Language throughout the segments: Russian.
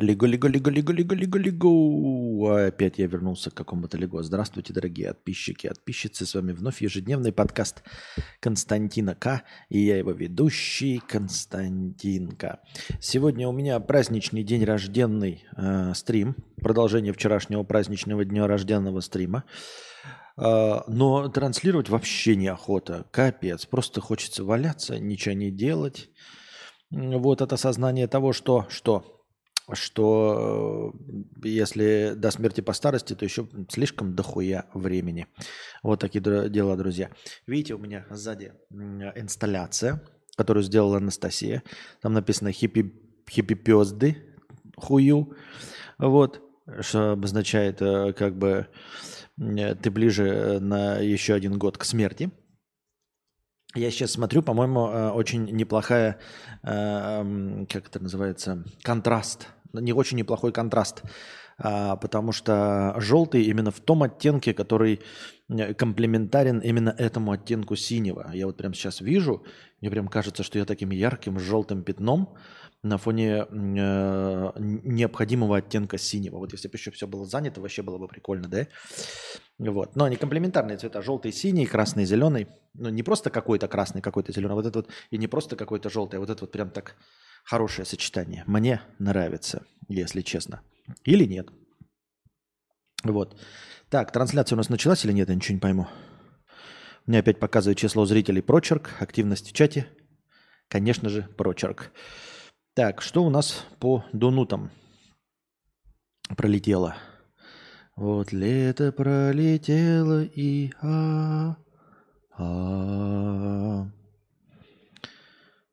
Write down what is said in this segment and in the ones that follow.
Лего, лего, лего, лего, лего, лего, лего. Опять я вернулся к какому-то лего. Здравствуйте, дорогие подписчики, подписчицы. С вами вновь ежедневный подкаст Константина К. И я его ведущий Константинка. Сегодня у меня праздничный день рожденный э, стрим. Продолжение вчерашнего праздничного дня рожденного стрима. Э, но транслировать вообще неохота. Капец. Просто хочется валяться, ничего не делать вот это сознание того, что, что, что э, если до смерти по старости, то еще слишком дохуя времени. Вот такие дела, друзья. Видите, у меня сзади инсталляция, которую сделала Анастасия. Там написано хиппи, хиппи хую. Вот, что обозначает э, как бы ты ближе на еще один год к смерти. Я сейчас смотрю, по-моему, э, очень неплохая, э, как это называется, контраст. Не очень неплохой контраст, а, потому что желтый именно в том оттенке, который комплементарен именно этому оттенку синего. Я вот прямо сейчас вижу, мне прям кажется, что я таким ярким желтым пятном на фоне э, необходимого оттенка синего. Вот если бы еще все было занято, вообще было бы прикольно, да? Вот. Но они комплементарные цвета. Желтый, синий, красный, зеленый. Ну, не просто какой-то красный, какой-то зеленый. Вот это вот. И не просто какой-то желтый, а вот это вот прям так хорошее сочетание. Мне нравится, если честно. Или нет. Вот. Так, трансляция у нас началась или нет, я ничего не пойму. Мне опять показывает число зрителей прочерк, активность в чате. Конечно же, прочерк. Так, что у нас по донутам пролетело? Вот лето пролетело и а, а.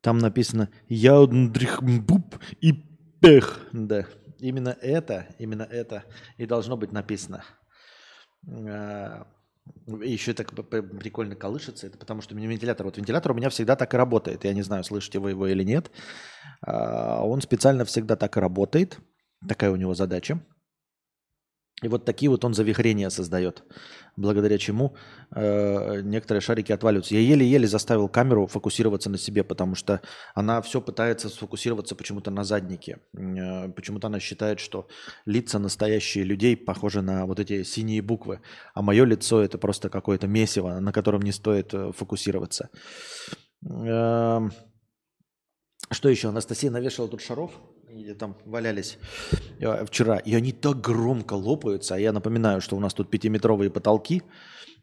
Там написано Яудрихмбуб и пех. Да, именно это, именно это и должно быть написано. А, еще так прикольно колышется, это потому что у меня вентилятор. Вот вентилятор у меня всегда так и работает. Я не знаю, слышите вы его или нет. А, он специально всегда так и работает. Такая у него задача. И вот такие вот он завихрения создает, благодаря чему э, некоторые шарики отваливаются. Я еле-еле заставил камеру фокусироваться на себе, потому что она все пытается сфокусироваться почему-то на заднике. Э, почему-то она считает, что лица настоящие людей похожи на вот эти синие буквы, а мое лицо это просто какое-то месиво, на котором не стоит э, фокусироваться. Э, что еще? Анастасия навешала тут шаров или там валялись э, вчера, и они так громко лопаются. А я напоминаю, что у нас тут пятиметровые потолки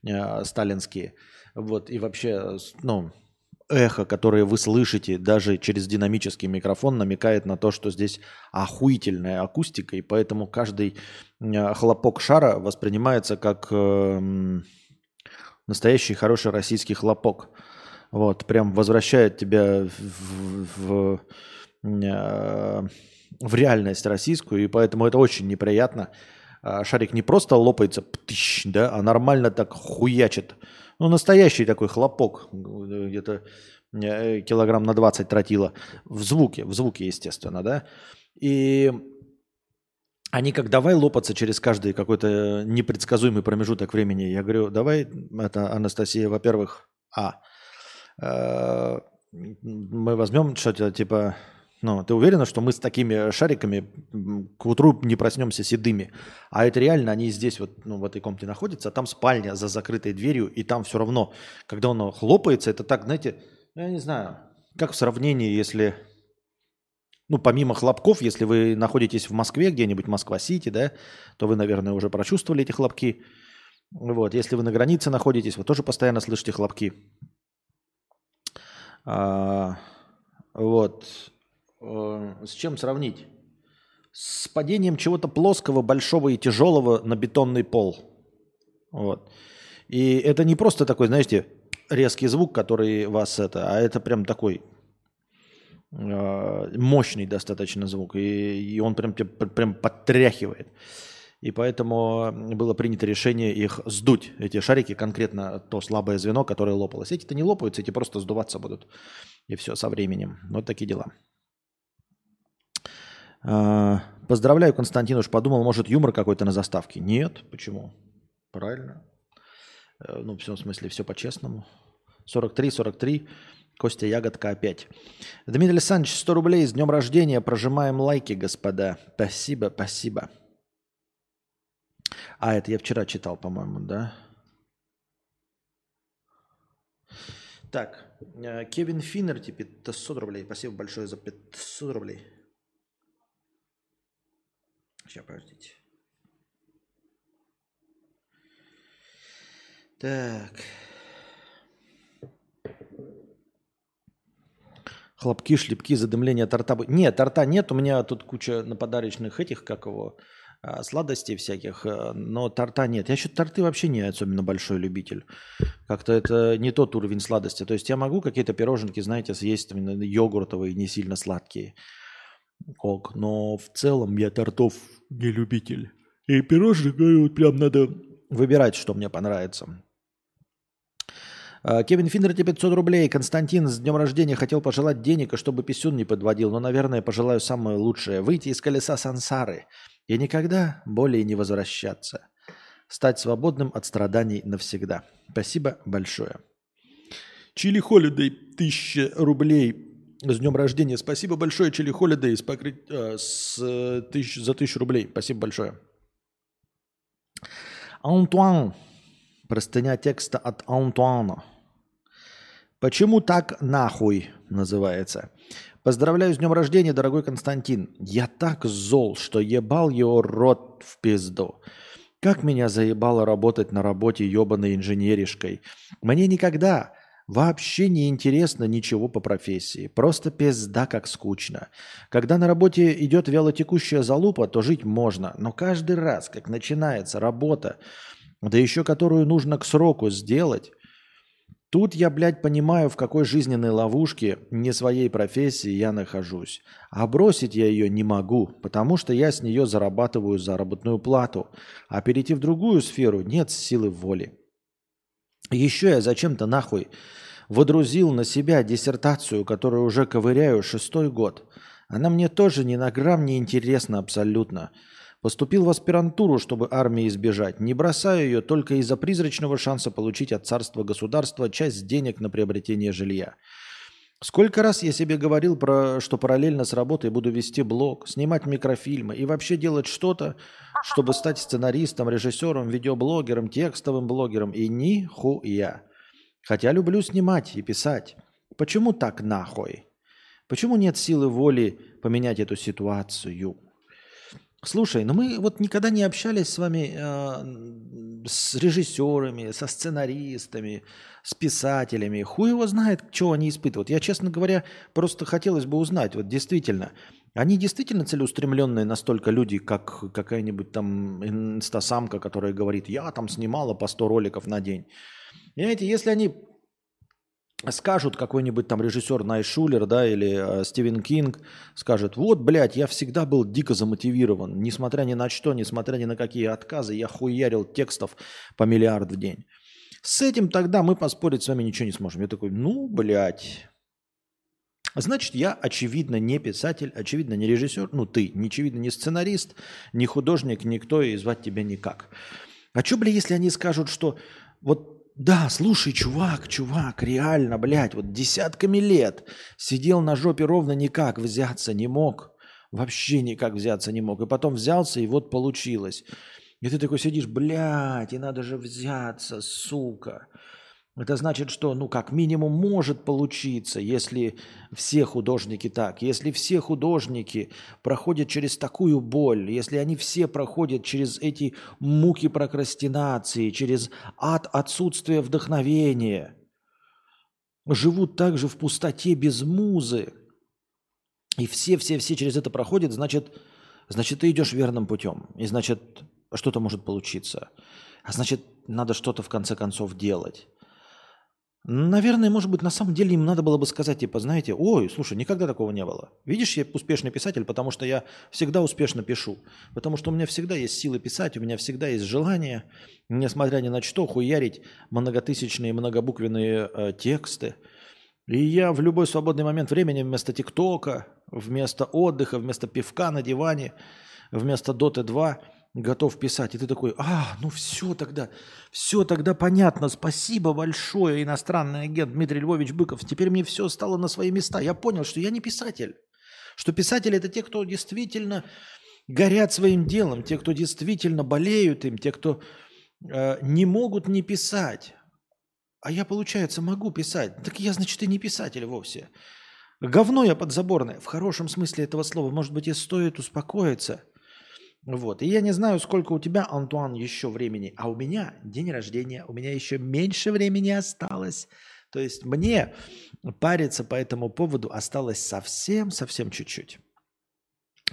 э, сталинские. Вот, и вообще, ну, эхо, которое вы слышите даже через динамический микрофон, намекает на то, что здесь охуительная акустика, и поэтому каждый э, хлопок шара воспринимается как э, настоящий хороший российский хлопок. Вот, прям возвращает тебя в, в, в реальность российскую, и поэтому это очень неприятно. А шарик не просто лопается, птыщ, да, а нормально так хуячит. Ну, настоящий такой хлопок, где-то э, килограмм на 20 тротила. В звуке, в звуке, естественно, да. И они как давай лопаться через каждый какой-то непредсказуемый промежуток времени. Я говорю, давай, это Анастасия, во-первых, а, э, мы возьмем что-то типа ну, ты уверена, что мы с такими шариками к утру не проснемся седыми? А это реально, они здесь вот, ну, в этой комнате находятся, а там спальня за закрытой дверью, и там все равно, когда оно хлопается, это так, знаете, ну, я не знаю, как в сравнении, если, ну, помимо хлопков, если вы находитесь в Москве, где-нибудь Москва-Сити, да, то вы, наверное, уже прочувствовали эти хлопки. Вот, если вы на границе находитесь, вы тоже постоянно слышите хлопки. А, вот. Э, с чем сравнить? С падением чего-то плоского, большого и тяжелого на бетонный пол. Вот. И это не просто такой, знаете, резкий звук, который вас это, а это прям такой э, мощный достаточно звук. И, и он прям, прям подтряхивает. И поэтому было принято решение их сдуть, эти шарики, конкретно то слабое звено, которое лопалось. Эти-то не лопаются, эти просто сдуваться будут. И все со временем. Вот такие дела. А, поздравляю, Константин, уж подумал, может, юмор какой-то на заставке. Нет, почему? Правильно. Э, ну, в всем смысле, все по-честному. 43, 43. Костя Ягодка опять. Дмитрий Александрович, 100 рублей с днем рождения. Прожимаем лайки, господа. Спасибо, спасибо. А, это я вчера читал, по-моему, да? Так, э, Кевин Финнерти, 500 рублей. Спасибо большое за 500 рублей. Сейчас, подождите. Так. Хлопки, шлепки, задымление торта. Нет, торта нет. У меня тут куча на подарочных этих, как его, а, сладостей всяких, э, но торта нет. Я что-то торты вообще не особенно большой любитель. Как-то это не тот уровень сладости. То есть я могу какие-то пироженки, знаете, съесть именно йогуртовые, не сильно сладкие. Ок, но в целом я тортов не любитель. И пирожных, вот прям надо выбирать, что мне понравится. А, Кевин Финнер, тебе 500 рублей. Константин с днем рождения хотел пожелать денег, и чтобы писюн не подводил. Но, наверное, пожелаю самое лучшее. Выйти из колеса сансары и никогда более не возвращаться. Стать свободным от страданий навсегда. Спасибо большое. Чили Холидей, 1000 рублей с днем рождения. Спасибо большое, Чили Холидей, покры... э, с, тысяч... за тысячу рублей. Спасибо большое. Антуан. Простыня текста от Антуана. Почему так нахуй называется? Поздравляю с днем рождения, дорогой Константин. Я так зол, что ебал его рот в пизду. Как меня заебало работать на работе ебаной инженеришкой. Мне никогда вообще не интересно ничего по профессии. Просто пизда как скучно. Когда на работе идет вялотекущая залупа, то жить можно. Но каждый раз, как начинается работа, да еще которую нужно к сроку сделать, Тут я, блядь, понимаю, в какой жизненной ловушке не своей профессии я нахожусь. А бросить я ее не могу, потому что я с нее зарабатываю заработную плату. А перейти в другую сферу нет силы воли. Еще я зачем-то нахуй водрузил на себя диссертацию, которую уже ковыряю шестой год. Она мне тоже ни на грамм не интересна абсолютно. Поступил в аспирантуру, чтобы армии избежать. Не бросаю ее только из-за призрачного шанса получить от царства государства часть денег на приобретение жилья. Сколько раз я себе говорил, про, что параллельно с работой буду вести блог, снимать микрофильмы и вообще делать что-то, чтобы стать сценаристом, режиссером, видеоблогером, текстовым блогером. И нихуя. Хотя люблю снимать и писать. Почему так нахуй? Почему нет силы воли поменять эту ситуацию? Слушай, ну мы вот никогда не общались с вами э, с режиссерами, со сценаристами, с писателями. Хуй его знает, что они испытывают. Я, честно говоря, просто хотелось бы узнать, вот действительно, они действительно целеустремленные настолько люди, как какая-нибудь там инстасамка, которая говорит, я там снимала по 100 роликов на день. Понимаете, если они скажут какой-нибудь там режиссер Найшулер, да, или э, Стивен Кинг, скажет, вот, блядь, я всегда был дико замотивирован, несмотря ни на что, несмотря ни на какие отказы, я хуярил текстов по миллиард в день. С этим тогда мы поспорить с вами ничего не сможем. Я такой, ну, блядь. Значит, я, очевидно, не писатель, очевидно, не режиссер, ну, ты, очевидно, не сценарист, не художник, никто, и звать тебя никак. А что, блядь, если они скажут, что вот да, слушай, чувак, чувак, реально, блядь, вот десятками лет сидел на жопе ровно никак взяться не мог. Вообще никак взяться не мог. И потом взялся, и вот получилось. И ты такой сидишь, блядь, и надо же взяться, сука. Это значит, что, ну, как минимум может получиться, если все художники так, если все художники проходят через такую боль, если они все проходят через эти муки прокрастинации, через ад отсутствия вдохновения, живут также в пустоте без музы, и все-все-все через это проходят, значит, значит, ты идешь верным путем, и значит, что-то может получиться. А значит, надо что-то в конце концов делать. Наверное, может быть, на самом деле им надо было бы сказать, типа, знаете, ой, слушай, никогда такого не было. Видишь, я успешный писатель, потому что я всегда успешно пишу. Потому что у меня всегда есть силы писать, у меня всегда есть желание, несмотря ни на что, хуярить многотысячные, многобуквенные э, тексты. И я в любой свободный момент времени вместо ТикТока, вместо отдыха, вместо пивка на диване, вместо Доты 2 готов писать. И ты такой, а, ну все тогда, все тогда понятно. Спасибо большое, иностранный агент Дмитрий Львович Быков. Теперь мне все стало на свои места. Я понял, что я не писатель. Что писатели это те, кто действительно горят своим делом, те, кто действительно болеют им, те, кто э, не могут не писать. А я, получается, могу писать. Так я, значит, и не писатель вовсе. Говно я подзаборное. В хорошем смысле этого слова. Может быть, и стоит успокоиться – вот. И я не знаю, сколько у тебя, Антуан, еще времени, а у меня день рождения, у меня еще меньше времени осталось. То есть мне париться по этому поводу осталось совсем-совсем чуть-чуть.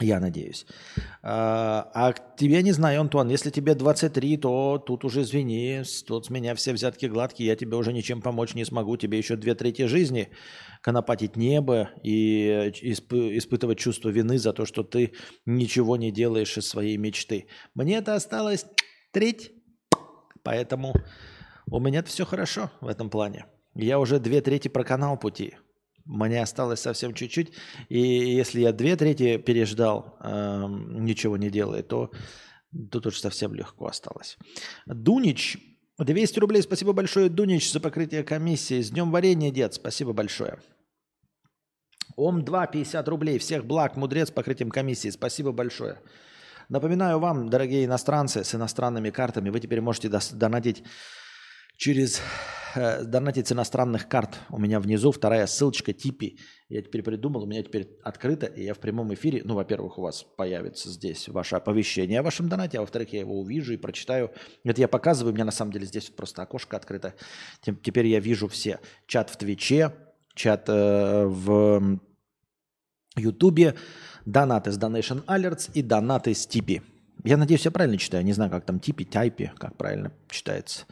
Я надеюсь. А, а тебе не знаю, Антуан, если тебе 23, то тут уже извини, тут с меня все взятки гладкие, я тебе уже ничем помочь не смогу. Тебе еще две трети жизни конопатить небо и исп- испытывать чувство вины за то, что ты ничего не делаешь из своей мечты. Мне это осталось треть, поэтому у меня все хорошо в этом плане. Я уже две трети про канал пути. Мне осталось совсем чуть-чуть. И если я две трети переждал, э, ничего не делая, то тут уж совсем легко осталось. Дунич, 200 рублей. Спасибо большое, Дунич, за покрытие комиссии. С днем варенья, дед. Спасибо большое. Ом-2, 50 рублей. Всех благ, мудрец, с покрытием комиссии. Спасибо большое. Напоминаю вам, дорогие иностранцы с иностранными картами, вы теперь можете донатить через э, донатить с иностранных карт. У меня внизу вторая ссылочка Типи. Я теперь придумал, у меня теперь открыто, и я в прямом эфире, ну, во-первых, у вас появится здесь ваше оповещение о вашем донате, а во-вторых, я его увижу и прочитаю. Это я показываю, у меня на самом деле здесь просто окошко открыто. Теперь я вижу все. Чат в Твиче, чат э, в Ютубе, донаты с Donation Alerts и донаты с Типи. Я надеюсь, я правильно читаю. Не знаю, как там Типи, Тайпи, как правильно читается.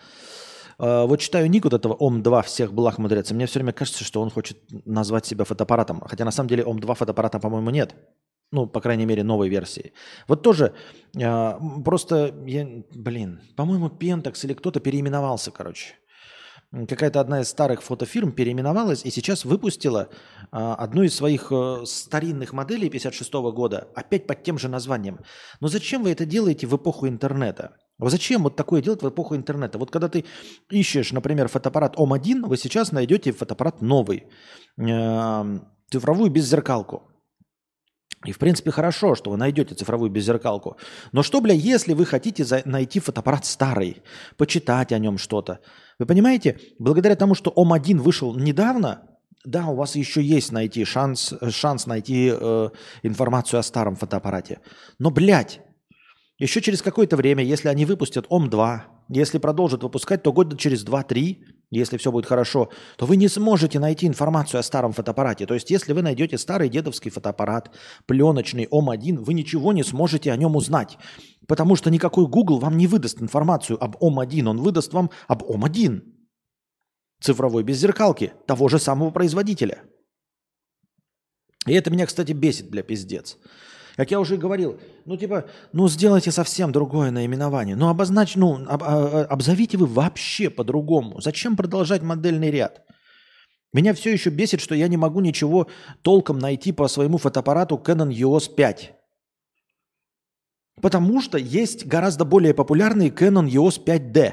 Э, вот читаю ник вот этого ОМ-2 всех благ мудреца. Мне все время кажется, что он хочет назвать себя фотоаппаратом. Хотя на самом деле ОМ-2 фотоаппарата, по-моему, нет. Ну, по крайней мере, новой версии. Вот тоже э, просто, я, блин, по-моему, Pentax или кто-то переименовался, короче. Какая-то одна из старых фотофирм переименовалась и сейчас выпустила э, одну из своих э, старинных моделей 56 года, опять под тем же названием. Но зачем вы это делаете в эпоху интернета? Зачем вот такое делать в эпоху интернета? Вот когда ты ищешь, например, фотоаппарат ОМ1, вы сейчас найдете фотоаппарат новый, эм, цифровую беззеркалку. И, в принципе, хорошо, что вы найдете цифровую беззеркалку. Но что, бля, если вы хотите найти фотоаппарат старый, почитать о нем что-то? Вы понимаете, благодаря тому, что ОМ1 вышел недавно, да, у вас еще есть найти шанс, шанс найти э, информацию о старом фотоаппарате. Но, блядь, еще через какое-то время, если они выпустят ОМ-2, если продолжат выпускать, то года через 2-3, если все будет хорошо, то вы не сможете найти информацию о старом фотоаппарате. То есть, если вы найдете старый дедовский фотоаппарат, пленочный ОМ-1, вы ничего не сможете о нем узнать. Потому что никакой Google вам не выдаст информацию об ОМ-1, он выдаст вам об ОМ-1. Цифровой без зеркалки, того же самого производителя. И это меня, кстати, бесит, бля, пиздец. Как я уже говорил, ну типа, ну сделайте совсем другое наименование. Ну обозначь, ну об, а, обзовите вы вообще по-другому. Зачем продолжать модельный ряд? Меня все еще бесит, что я не могу ничего толком найти по своему фотоаппарату Canon EOS 5. Потому что есть гораздо более популярный Canon EOS 5D.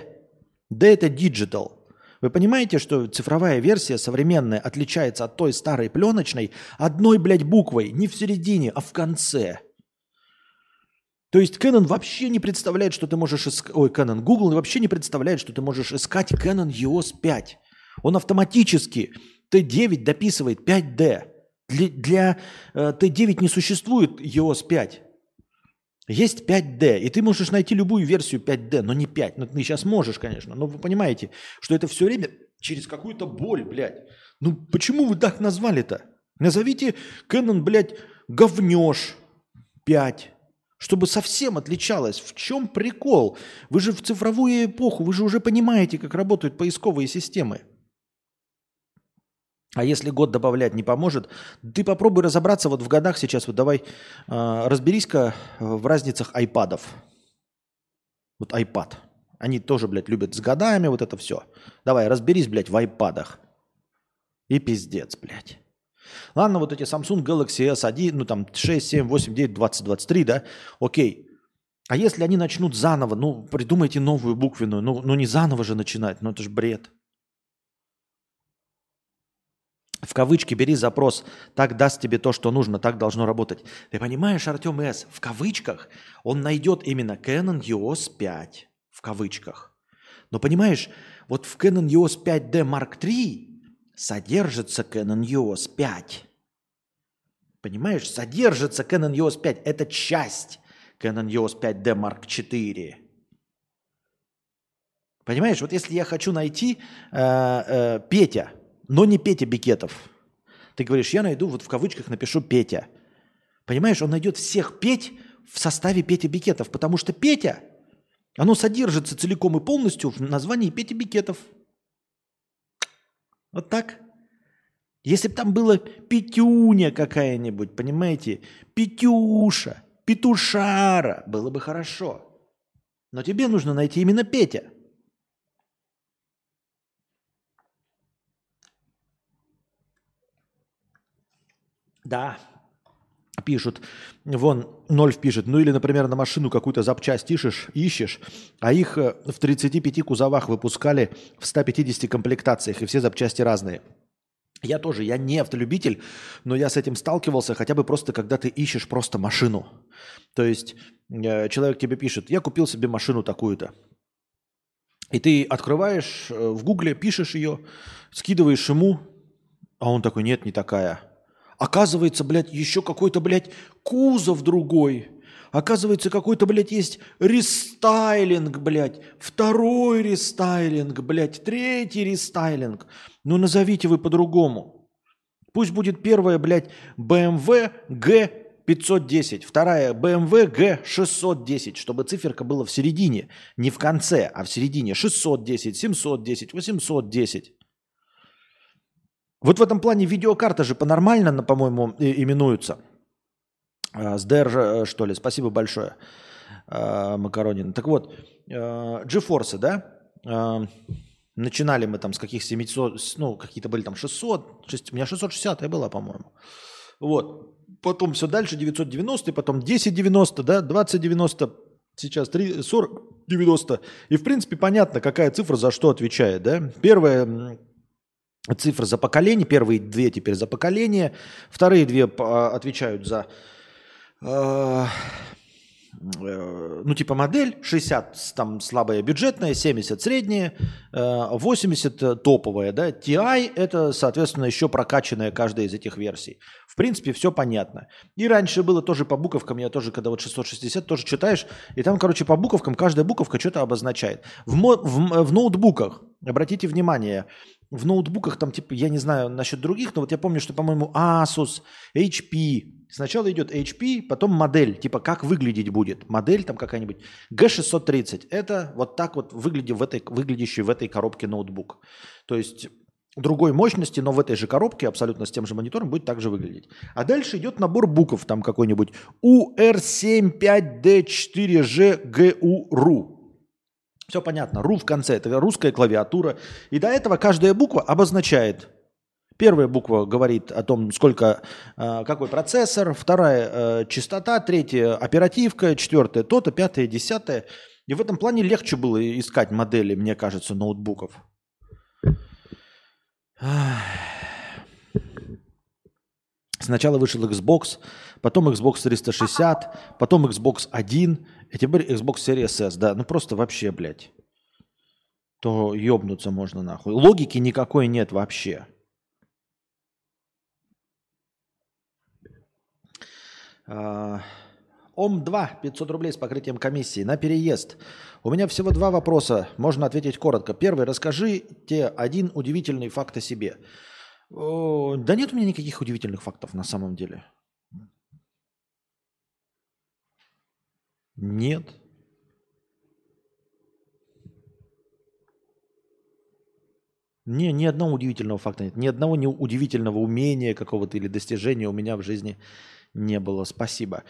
D это digital. Вы понимаете, что цифровая версия современная отличается от той старой пленочной одной, блядь, буквой, не в середине, а в конце. То есть Canon вообще не представляет, что ты можешь искать... Ой, Canon, Google вообще не представляет, что ты можешь искать Canon EOS 5. Он автоматически T9 дописывает 5D. Для, для э, T9 не существует EOS 5. Есть 5D, и ты можешь найти любую версию 5D, но не 5. Ну, ты сейчас можешь, конечно, но вы понимаете, что это все время через какую-то боль, блядь. Ну, почему вы так назвали-то? Назовите Canon, блядь, говнеж 5, чтобы совсем отличалось. В чем прикол? Вы же в цифровую эпоху, вы же уже понимаете, как работают поисковые системы. А если год добавлять не поможет, ты попробуй разобраться вот в годах сейчас. Вот давай э, разберись-ка в разницах айпадов. Вот iPad. Они тоже, блядь, любят с годами вот это все. Давай, разберись, блядь, в айпадах. И пиздец, блядь. Ладно, вот эти Samsung Galaxy S1, ну там 6, 7, 8, 9, 20, 23, да, окей. А если они начнут заново, ну, придумайте новую буквенную, ну, ну не заново же начинать, ну это же бред. В кавычки бери запрос, так даст тебе то, что нужно, так должно работать. Ты понимаешь, Артем С, в кавычках он найдет именно Canon EOS 5, в кавычках. Но понимаешь, вот в Canon EOS 5D Mark III содержится Canon EOS 5. Понимаешь, содержится Canon EOS 5. Это часть Canon EOS 5D Mark IV. Понимаешь, вот если я хочу найти э, э, Петя, но не Петя Бикетов, ты говоришь, я найду, вот в кавычках напишу Петя. Понимаешь, он найдет всех Петь в составе Петя Бикетов, потому что Петя, оно содержится целиком и полностью в названии Петя Бикетов. Вот так. Если бы там было Петюня какая-нибудь, понимаете, Петюша, Петушара, было бы хорошо. Но тебе нужно найти именно Петя. Да, пишут, вон Нольф пишет, ну или, например, на машину какую-то запчасть ищешь, ищешь, а их э, в 35 кузовах выпускали в 150 комплектациях, и все запчасти разные. Я тоже, я не автолюбитель, но я с этим сталкивался хотя бы просто, когда ты ищешь просто машину. То есть э, человек тебе пишет, я купил себе машину такую-то. И ты открываешь э, в гугле, пишешь ее, скидываешь ему, а он такой, нет, не такая. Оказывается, блядь, еще какой-то, блядь, кузов другой. Оказывается, какой-то, блядь, есть рестайлинг, блядь. Второй рестайлинг, блядь. Третий рестайлинг. Ну, назовите вы по-другому. Пусть будет первая, блядь, BMW G510. Вторая BMW G610. Чтобы циферка была в середине. Не в конце, а в середине. 610, 710, 810. Вот в этом плане видеокарта же по-нормально, по-моему, именуются. А, э, что ли, спасибо большое, а, Макаронин. Так вот, а, GeForce, да, начинали мы там с каких 700, ну, какие-то были там 600, 6, у меня 660 я была, по-моему. Вот. Потом все дальше 990, потом 1090, да, 2090, сейчас 3, 40, 90. И, в принципе, понятно, какая цифра за что отвечает, да. Первая цифры за поколение. Первые две теперь за поколение. Вторые две отвечают за э, э, ну, типа модель, 60 там слабая бюджетная, 70 средняя, 80 э, топовая, да, TI это, соответственно, еще прокачанная каждая из этих версий. В принципе, все понятно. И раньше было тоже по буковкам, я тоже, когда вот 660 тоже читаешь, и там, короче, по буковкам каждая буковка что-то обозначает. В, в, в ноутбуках, обратите внимание, в ноутбуках там, типа, я не знаю насчет других, но вот я помню, что, по-моему, Asus, HP. Сначала идет HP, потом модель, типа, как выглядеть будет. Модель там какая-нибудь. G630. Это вот так вот выглядит в этой, выглядящий в этой коробке ноутбук. То есть другой мощности, но в этой же коробке, абсолютно с тем же монитором, будет также выглядеть. А дальше идет набор букв, там какой-нибудь UR75D4GGURU. Все понятно. Ру в конце – это русская клавиатура. И до этого каждая буква обозначает. Первая буква говорит о том, сколько, э, какой процессор, вторая э, частота, третья оперативка, четвертая то-то, пятая, десятая. И в этом плане легче было искать модели, мне кажется, ноутбуков. Сначала вышел Xbox, потом Xbox 360, потом Xbox 1, и теперь Xbox Series S. Да, ну просто вообще, блядь. То ёбнуться можно нахуй. Логики никакой нет вообще. А, Ом-2, 500 рублей с покрытием комиссии на переезд. У меня всего два вопроса, можно ответить коротко. Первый, расскажите один удивительный факт о себе. О, да нет у меня никаких удивительных фактов на самом деле. Нет. Не, ни одного удивительного факта нет. Ни одного не удивительного умения какого-то или достижения у меня в жизни не было. Спасибо.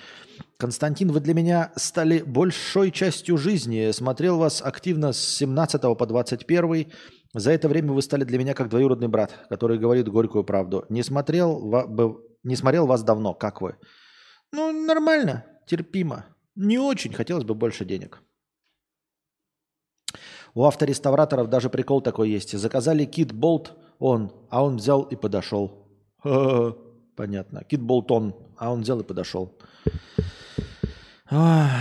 Константин, вы для меня стали большой частью жизни. Смотрел вас активно с 17 по 21. За это время вы стали для меня как двоюродный брат, который говорит горькую правду. Не смотрел, не смотрел вас давно. Как вы? Ну, нормально, терпимо. Не очень, хотелось бы больше денег. У автореставраторов даже прикол такой есть. Заказали кит болт он, а он взял и подошел. Понятно. Кит болт он, а он взял и подошел. А,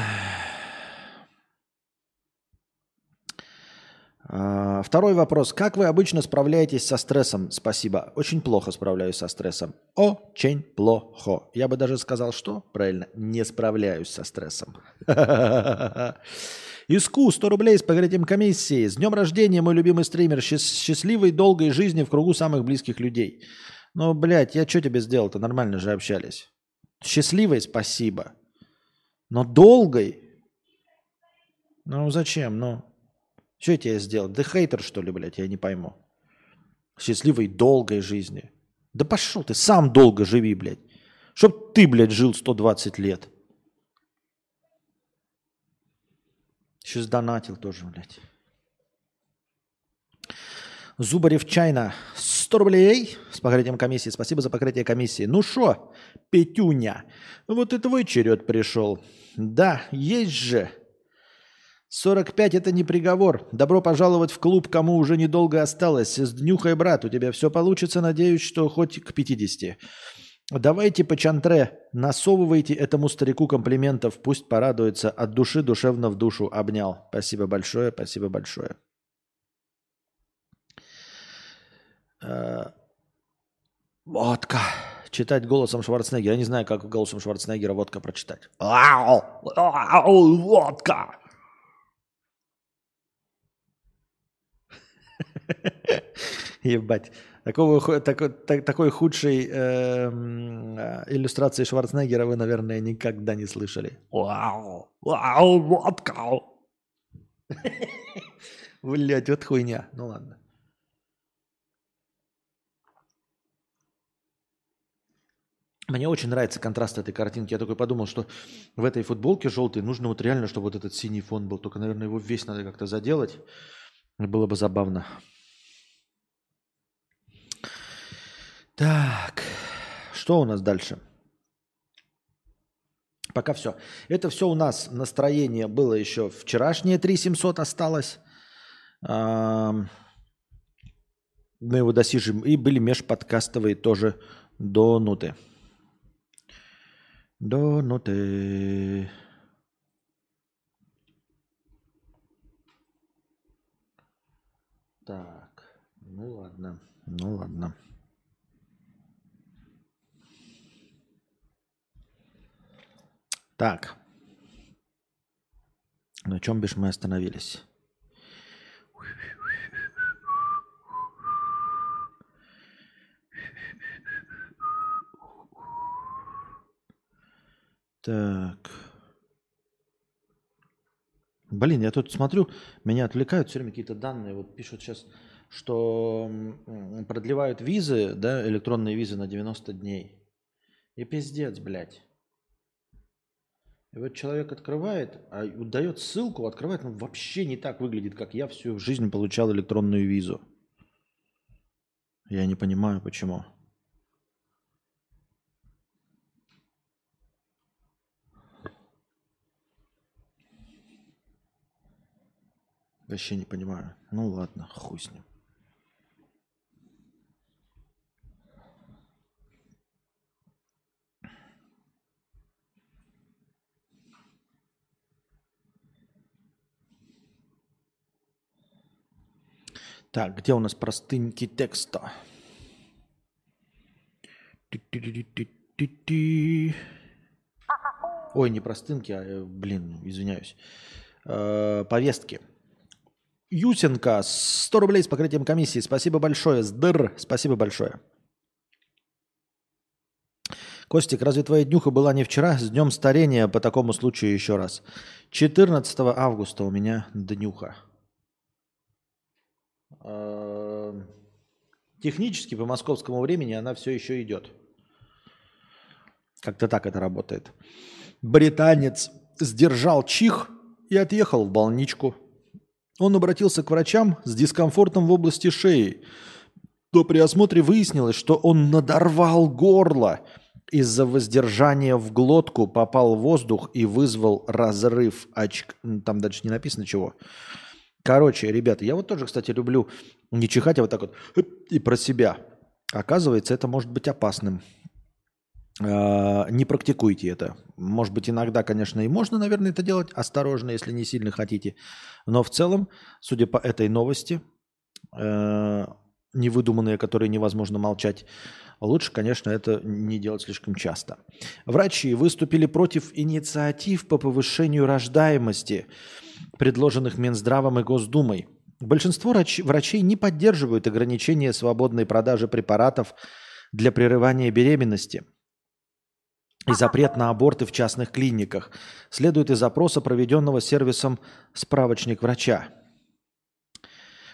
второй вопрос. Как вы обычно справляетесь со стрессом? Спасибо. Очень плохо справляюсь со стрессом. Очень плохо. Я бы даже сказал, что? Правильно, не справляюсь со стрессом. Иску 100 рублей с покрытием комиссии. С днем рождения, мой любимый стример. Счастливой, долгой жизни в кругу самых близких людей. Ну, блядь, я что тебе сделал-то? Нормально же общались. Счастливой спасибо. Но долгой? Ну, зачем? Ну, что я тебе сделал? Ты хейтер, что ли, блядь? Я не пойму. Счастливой, долгой жизни. Да пошел ты, сам долго живи, блядь. Чтоб ты, блядь, жил 120 лет. Еще сдонатил тоже, блядь. Зубарев Чайна. 100 рублей с покрытием комиссии. Спасибо за покрытие комиссии. Ну что, Петюня, вот и твой черед пришел. Да, есть же. 45 это не приговор. Добро пожаловать в клуб, кому уже недолго осталось. С днюхой, брат, у тебя все получится. Надеюсь, что хоть к 50. Давайте по чантре, насовывайте этому старику комплиментов, пусть порадуется, от души душевно в душу обнял. Спасибо большое, спасибо большое. Э, водка. Читать голосом Шварценеггера. Я не знаю, как голосом Шварценеггера водка прочитать. Водка. Ебать. Такого, такой, так, такой худшей э, иллюстрации Шварценеггера вы, наверное, никогда не слышали. Вау! Вау! Водка! Блять, вот хуйня. Ну ладно. Мне очень нравится контраст этой картинки. Я такой подумал, что в этой футболке желтой нужно вот реально, чтобы вот этот синий фон был. Только, наверное, его весь надо как-то заделать. Было бы забавно. Так, что у нас дальше? Пока все. Это все у нас настроение было еще вчерашнее 3700 осталось. Мы его досижим. И были межподкастовые тоже донуты. Донуты. Так, ну ладно, ну ладно. Так. На чем бишь мы остановились? Так. Блин, я тут смотрю, меня отвлекают все время какие-то данные. Вот пишут сейчас, что продлевают визы, да, электронные визы на 90 дней. И пиздец, блядь. И вот человек открывает, а дает ссылку, открывает, он вообще не так выглядит, как я всю жизнь получал электронную визу. Я не понимаю, почему. Вообще не понимаю. Ну ладно, хуй с ним. Так, где у нас простынький текста? Ой, не простынки, а, э, блин, извиняюсь. Э, повестки. Ютенко, 100 рублей с покрытием комиссии. Спасибо большое. Сдр, спасибо большое. Костик, разве твоя днюха была не вчера? С днем старения по такому случаю еще раз. 14 августа у меня днюха. Эм, технически по московскому времени она все еще идет. Как-то так это работает. Британец сдержал чих и отъехал в больничку. Он обратился к врачам с дискомфортом в области шеи. То при осмотре выяснилось, что он надорвал горло из-за воздержания в глотку попал воздух и вызвал разрыв очк... Там дальше не написано чего. Короче, ребята, я вот тоже, кстати, люблю не чихать, а вот так вот и про себя. Оказывается, это может быть опасным. А, не практикуйте это. Может быть, иногда, конечно, и можно, наверное, это делать осторожно, если не сильно хотите. Но в целом, судя по этой новости, э, невыдуманные, которые невозможно молчать, лучше, конечно, это не делать слишком часто. Врачи выступили против инициатив по повышению рождаемости, предложенных Минздравом и Госдумой. Большинство врачей не поддерживают ограничения свободной продажи препаратов для прерывания беременности и запрет на аборты в частных клиниках. Следует из запроса, проведенного сервисом «Справочник врача».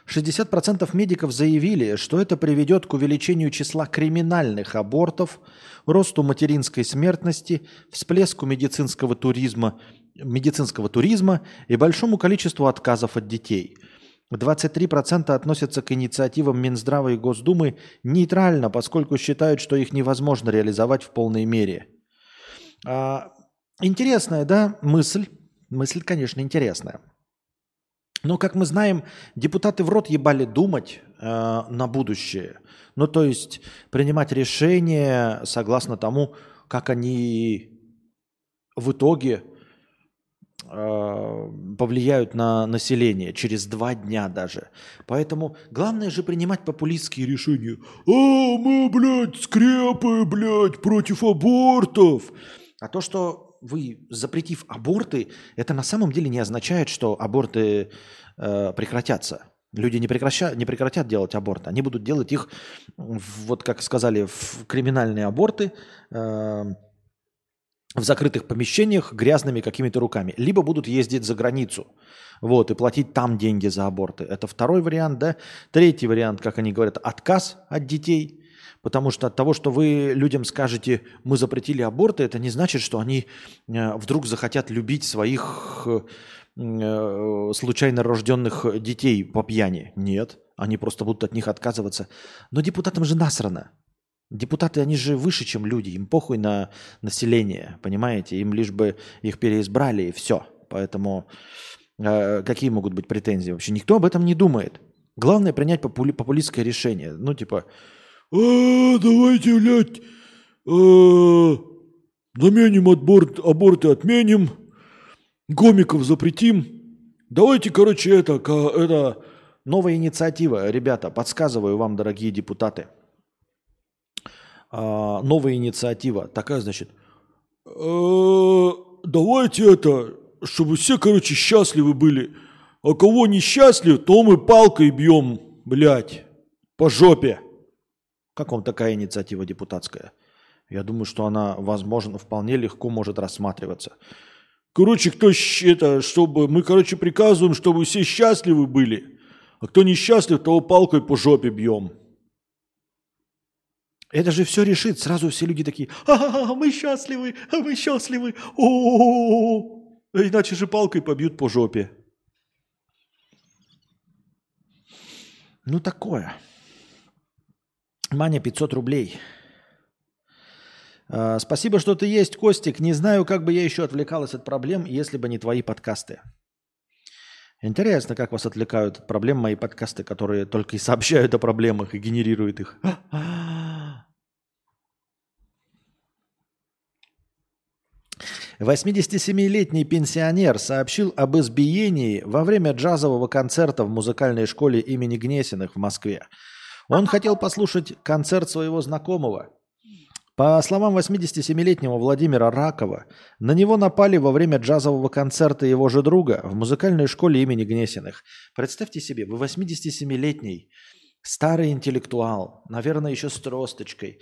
60% медиков заявили, что это приведет к увеличению числа криминальных абортов, росту материнской смертности, всплеску медицинского туризма, медицинского туризма и большому количеству отказов от детей. 23% относятся к инициативам Минздрава и Госдумы нейтрально, поскольку считают, что их невозможно реализовать в полной мере. А, интересная, да, мысль. Мысль, конечно, интересная. Но, как мы знаем, депутаты в рот ебали думать э, на будущее. Ну, то есть принимать решения согласно тому, как они в итоге повлияют на население через два дня даже. Поэтому главное же принимать популистские решения. А, мы, блядь, скрепы, блядь, против абортов. А то, что вы, запретив аборты, это на самом деле не означает, что аборты э, прекратятся. Люди не, прекраща, не прекратят делать аборты, они будут делать их, вот как сказали, в криминальные аборты, э, в закрытых помещениях грязными какими-то руками. Либо будут ездить за границу вот, и платить там деньги за аборты. Это второй вариант, да. Третий вариант, как они говорят, отказ от детей – Потому что от того, что вы людям скажете, мы запретили аборты, это не значит, что они э, вдруг захотят любить своих э, случайно рожденных детей по пьяни. Нет, они просто будут от них отказываться. Но депутатам же насрано. Депутаты, они же выше, чем люди. Им похуй на население, понимаете? Им лишь бы их переизбрали и все. Поэтому э, какие могут быть претензии вообще? Никто об этом не думает. Главное принять попули- популистское решение. Ну, типа, а, давайте, блядь, а, заменим аборт, аборты, отменим, гомиков запретим. Давайте, короче, это, это новая инициатива, ребята, подсказываю вам, дорогие депутаты. А, новая инициатива, такая, значит, а, давайте это, чтобы все, короче, счастливы были. А кого несчастлив, то мы палкой бьем, блядь, по жопе. Как вам такая инициатива депутатская? Я думаю, что она, возможно, вполне легко может рассматриваться. Короче, кто это, чтобы мы, короче, приказываем, чтобы все счастливы были, а кто несчастлив, того палкой по жопе бьем. Это же все решит. Сразу все люди такие, а, мы счастливы, а мы счастливы, о, иначе же палкой побьют по жопе. Ну такое. Маня, 500 рублей. А, спасибо, что ты есть, Костик. Не знаю, как бы я еще отвлекалась от проблем, если бы не твои подкасты. Интересно, как вас отвлекают от проблем мои подкасты, которые только и сообщают о проблемах и генерируют их. «87-летний пенсионер сообщил об избиении во время джазового концерта в музыкальной школе имени Гнесиных в Москве. Он хотел послушать концерт своего знакомого. По словам 87-летнего Владимира Ракова, на него напали во время джазового концерта его же друга в музыкальной школе имени Гнесиных. Представьте себе, вы 87-летний, старый интеллектуал, наверное, еще с тросточкой,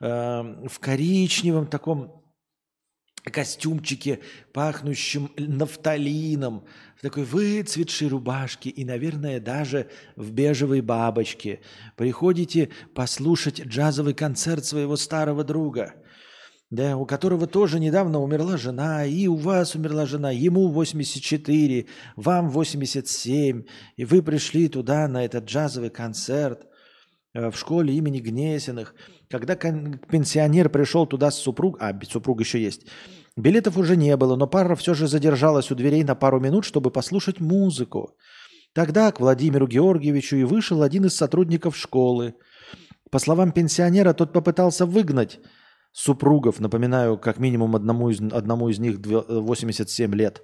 э, в коричневом таком костюмчике, пахнущем нафталином, в такой выцветшей рубашке и, наверное, даже в бежевой бабочке. Приходите послушать джазовый концерт своего старого друга, да, у которого тоже недавно умерла жена, и у вас умерла жена, ему 84, вам 87, и вы пришли туда на этот джазовый концерт. Э, в школе имени Гнесиных. Когда пенсионер пришел туда с супруг, а супруг еще есть, билетов уже не было, но пара все же задержалась у дверей на пару минут, чтобы послушать музыку. Тогда к Владимиру Георгиевичу и вышел один из сотрудников школы. По словам пенсионера, тот попытался выгнать супругов, напоминаю, как минимум одному из, одному из них 87 лет,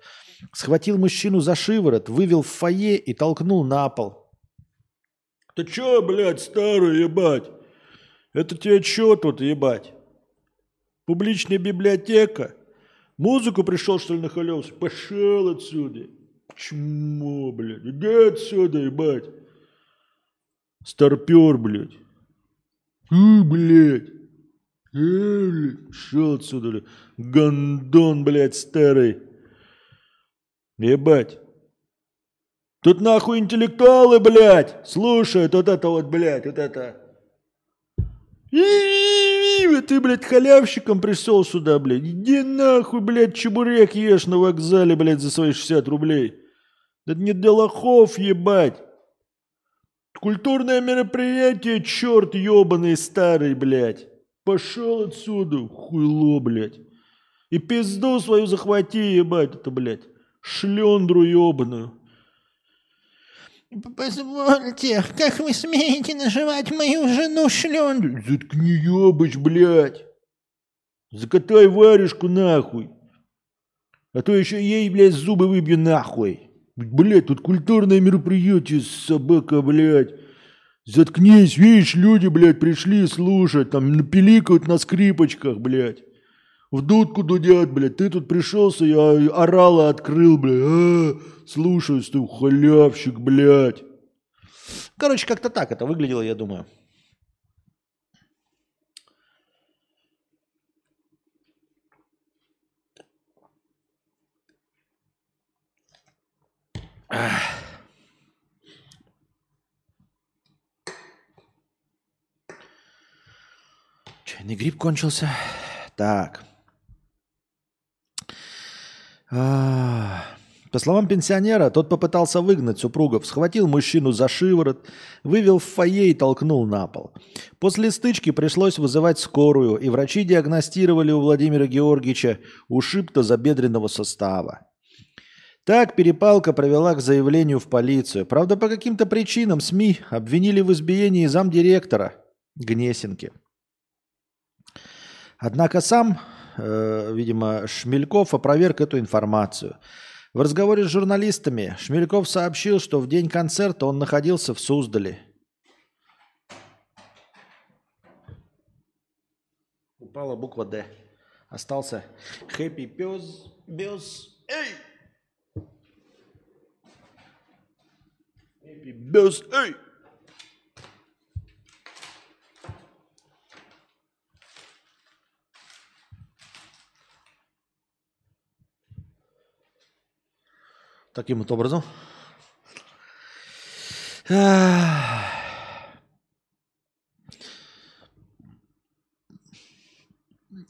схватил мужчину за шиворот, вывел в фойе и толкнул на пол. «Ты чё, блядь, старый, ебать? Это тебе чё тут, ебать? Публичная библиотека? Музыку пришел, что ли, нахалился? Пошел отсюда!» Чмо, блядь. Иди отсюда, ебать. Старпер, блядь. Фу, блядь. Э. Шел отсюда, блядь. Гондон, блядь, старый. Ебать. Тут нахуй интеллектуалы, блядь, слушают вот это вот, блядь, вот это. И ты, блядь, халявщиком пришел сюда, блядь. Иди нахуй, блядь, чебурек ешь на вокзале, блядь, за свои 60 рублей. Это не для лохов, ебать. Культурное мероприятие, черт ебаный старый, блядь. Пошел отсюда, хуйло, блядь. И пизду свою захвати, ебать, это, блядь. Шлендру ебаную. Позвольте, как вы смеете наживать мою жену шлендру? Заткни ебач, блядь. Закатай варежку нахуй. А то еще ей, блядь, зубы выбью нахуй. Блядь, тут культурное мероприятие, собака, блядь. Заткнись, видишь, люди, блядь, пришли слушать, там напиликают на скрипочках, блядь. В дудку дудят, блядь. Ты тут пришелся, я орала открыл, блядь. А, слушаюсь, ты халявщик, блядь. Короче, как-то так это выглядело, я думаю. Чайный гриб кончился. Так. По словам пенсионера, тот попытался выгнать супругов, схватил мужчину за шиворот, вывел в фойе и толкнул на пол. После стычки пришлось вызывать скорую, и врачи диагностировали у Владимира Георгиевича ушиб тазобедренного состава. Так перепалка провела к заявлению в полицию. Правда, по каким-то причинам СМИ обвинили в избиении замдиректора Гнесинки. Однако сам, э, видимо, Шмельков опроверг эту информацию. В разговоре с журналистами Шмельков сообщил, что в день концерта он находился в Суздале. Упала буква «Д». Остался «Хэппи пес, бес, эй!» Happy birthday! Таким вот образом. В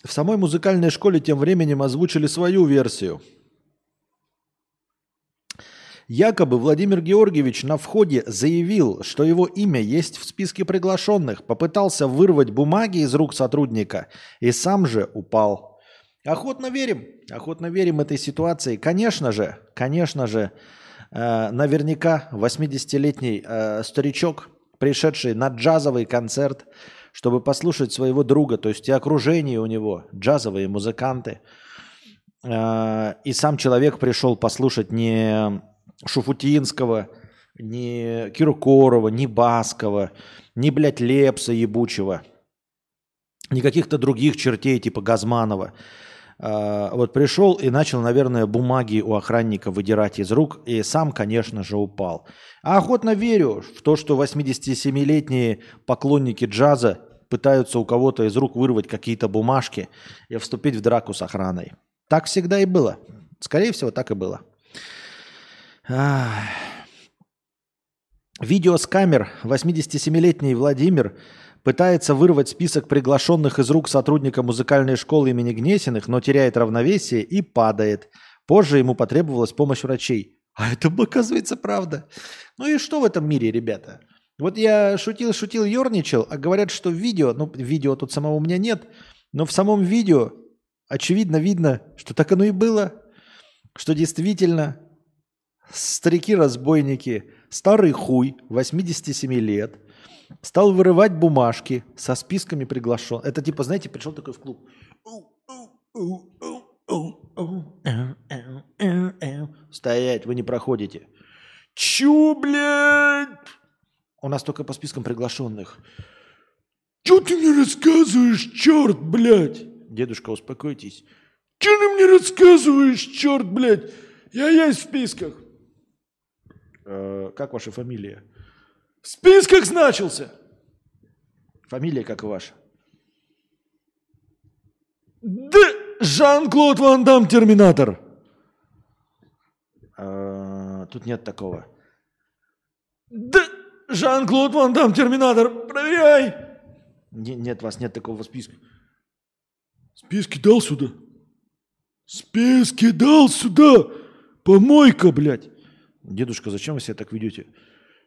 самой музыкальной школе тем временем озвучили свою версию – Якобы Владимир Георгиевич на входе заявил, что его имя есть в списке приглашенных, попытался вырвать бумаги из рук сотрудника и сам же упал. Охотно верим, охотно верим этой ситуации. Конечно же, конечно же, э, наверняка 80-летний э, старичок, пришедший на джазовый концерт, чтобы послушать своего друга, то есть и окружение у него, джазовые музыканты, э, и сам человек пришел послушать не Шуфутинского, ни Киркорова, ни Баскова, ни, блядь, Лепса ебучего, ни каких-то других чертей типа Газманова. А, вот пришел и начал, наверное, бумаги у охранника выдирать из рук, и сам, конечно же, упал. А охотно верю в то, что 87-летние поклонники джаза пытаются у кого-то из рук вырвать какие-то бумажки и вступить в драку с охраной. Так всегда и было. Скорее всего, так и было. Видео с камер 87-летний Владимир пытается вырвать список приглашенных из рук сотрудника музыкальной школы имени Гнесиных, но теряет равновесие и падает. Позже ему потребовалась помощь врачей. А это, оказывается, правда. Ну и что в этом мире, ребята? Вот я шутил, шутил, ерничал, а говорят, что в видео, ну, видео тут самого у меня нет, но в самом видео очевидно видно, что так оно и было, что действительно старики-разбойники, старый хуй, 87 лет, стал вырывать бумажки со списками приглашен. Это типа, знаете, пришел такой в клуб. Стоять, вы не проходите. Чу, блядь? У нас только по спискам приглашенных. Че ты мне рассказываешь, черт, блядь? Дедушка, успокойтесь. Че ты мне рассказываешь, черт, блядь? Я есть в списках. Э, как ваша фамилия? В списках значился. Фамилия как ваша? Да, Жан-Клод Ван Дам, Терминатор. Э, тут нет такого. Да, Жан-Клод Ван Дам, Терминатор, проверяй. Не- нет, вас нет такого списка. Списки дал сюда. Списки дал сюда. Помойка, блядь. Дедушка, зачем вы себя так ведете?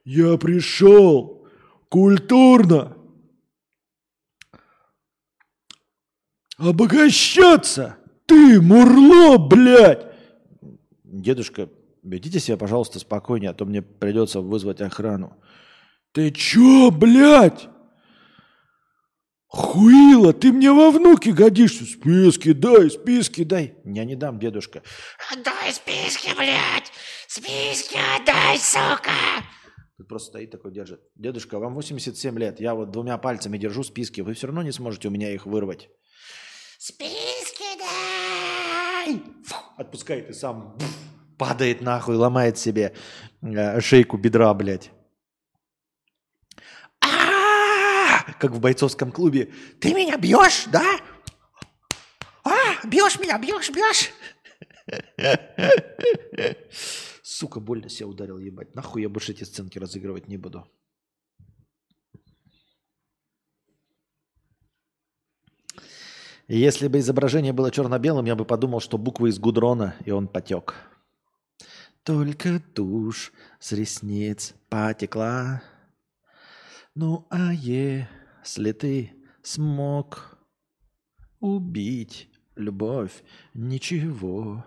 Я пришел культурно обогащаться. Ты, мурло, блядь. Дедушка, ведите себя, пожалуйста, спокойнее, а то мне придется вызвать охрану. Ты чё, блядь? Хуила, ты мне во внуки годишься. Списки дай, списки дай. Я не дам, дедушка. Отдай списки, блядь! Списки отдай, сука! Тут просто стоит такой, держит. Дедушка, вам 87 лет. Я вот двумя пальцами держу списки. Вы все равно не сможете у меня их вырвать. Списки дай! Фу, отпускает и сам пф, падает нахуй, ломает себе э, шейку бедра, блядь. Как в бойцовском клубе. Ты меня бьешь, да? А, бьешь меня, бьешь, бьешь? Сука, больно себя ударил, ебать. Нахуй я больше эти сценки разыгрывать не буду. Если бы изображение было черно-белым, я бы подумал, что буквы из гудрона, и он потек. Только тушь с ресниц потекла. Ну а если ты смог убить любовь, ничего,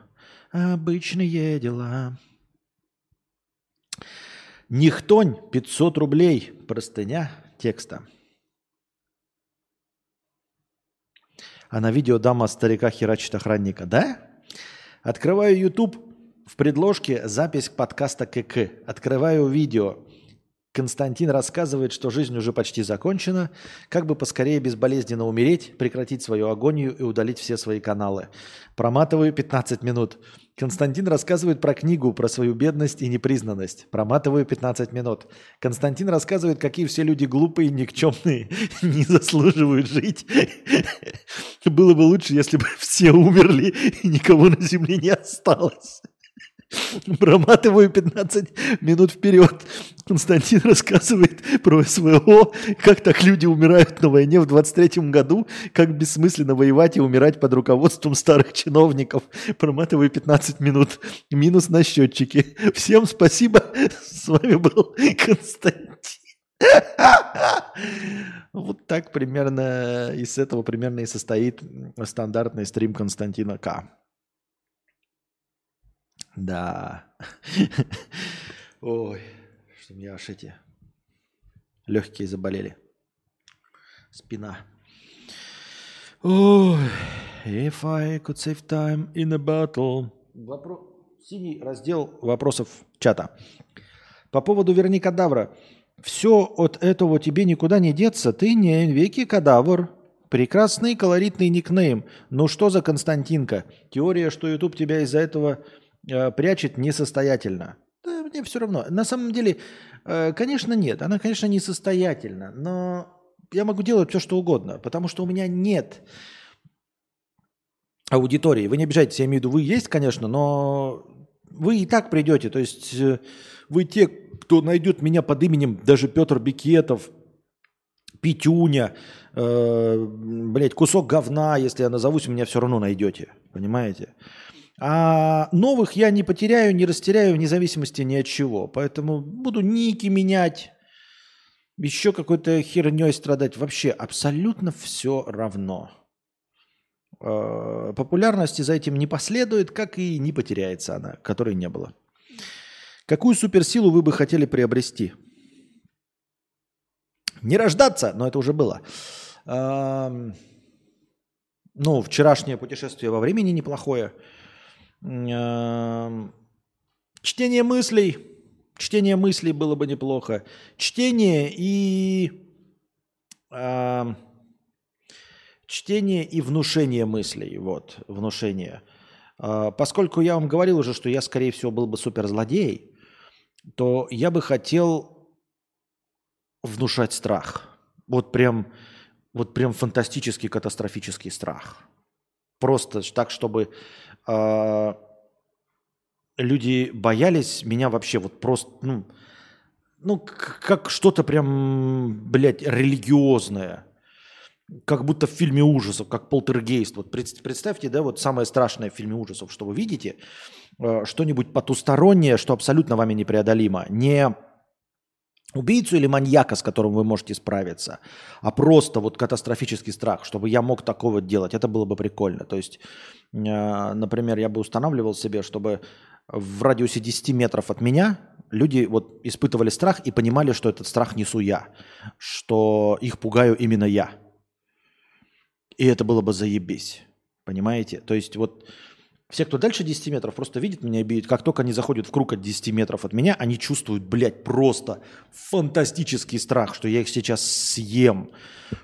обычные дела. Нихтонь, 500 рублей, простыня текста. А на видео дама старика херачит охранника, да? Открываю YouTube, в предложке запись подкаста КК. Открываю видео. Константин рассказывает, что жизнь уже почти закончена, как бы поскорее безболезненно умереть, прекратить свою агонию и удалить все свои каналы. Проматываю 15 минут. Константин рассказывает про книгу, про свою бедность и непризнанность. Проматываю 15 минут. Константин рассказывает, какие все люди глупые, никчемные, не заслуживают жить. Было бы лучше, если бы все умерли и никого на земле не осталось. Проматываю 15 минут вперед. Константин рассказывает про СВО, как так люди умирают на войне в 23 году, как бессмысленно воевать и умирать под руководством старых чиновников. Проматываю 15 минут. Минус на счетчике. Всем спасибо. С вами был Константин. Вот так примерно из этого примерно и состоит стандартный стрим Константина К. Да. Ой, что у меня аж эти легкие заболели. Спина. Ой, if I could save time in a battle. Вопро... Синий раздел вопросов чата. По поводу верни кадавра. Все от этого тебе никуда не деться. Ты не веки кадавр. Прекрасный колоритный никнейм. Ну что за Константинка? Теория, что YouTube тебя из-за этого э, прячет несостоятельно. Да, мне все равно. На самом деле, э, конечно, нет. Она, конечно, несостоятельна. Но я могу делать все, что угодно. Потому что у меня нет аудитории. Вы не обижайтесь, я имею в виду, вы есть, конечно, но вы и так придете. То есть э, вы те, кто найдет меня под именем даже Петр Бикетов, Петюня, э, блядь, кусок говна, если я назовусь, меня все равно найдете. Понимаете? А новых я не потеряю, не растеряю вне зависимости ни от чего. Поэтому буду ники менять. еще какой-то херней страдать. Вообще абсолютно все равно. Э, популярности за этим не последует, как и не потеряется она, которой не было. Какую суперсилу вы бы хотели приобрести? Не рождаться, но это уже было. Ну, вчерашнее путешествие во времени неплохое. Чтение мыслей. Чтение мыслей было бы неплохо. Чтение и... Чтение и внушение мыслей. Вот, внушение. Э, поскольку я вам говорил уже, что я, скорее всего, был бы суперзлодей, то я бы хотел внушать страх. Вот прям, вот прям фантастический, катастрофический страх. Просто так, чтобы э, люди боялись меня вообще вот просто, ну, ну как что-то прям, блядь, религиозное. Как будто в фильме ужасов, как полтергейст. Вот представьте, да, вот самое страшное в фильме ужасов, что вы видите – Э, что-нибудь потустороннее, что абсолютно вами непреодолимо. Не убийцу или маньяка, с которым вы можете справиться, а просто вот катастрофический страх, чтобы я мог такого делать, это было бы прикольно. То есть, э, например, я бы устанавливал себе, чтобы в радиусе 10 метров от меня люди вот испытывали страх и понимали, что этот страх несу я, что их пугаю именно я. И это было бы заебись. Понимаете? То есть вот все, кто дальше 10 метров, просто видят меня и бьют. Как только они заходят в круг от 10 метров от меня, они чувствуют, блядь, просто фантастический страх, что я их сейчас съем.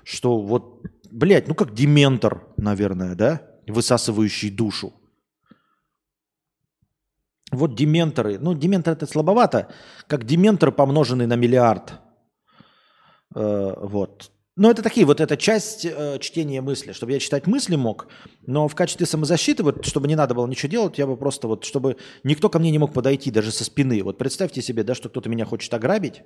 Что вот, блядь, ну как дементор, наверное, да? Высасывающий душу. Вот дементоры. Ну, дементор это слабовато. Как дементор, помноженный на миллиард. Э, вот. Но это такие, вот эта часть э, чтения мысли, чтобы я читать мысли мог, но в качестве самозащиты, вот чтобы не надо было ничего делать, я бы просто вот, чтобы никто ко мне не мог подойти даже со спины. Вот представьте себе, да, что кто-то меня хочет ограбить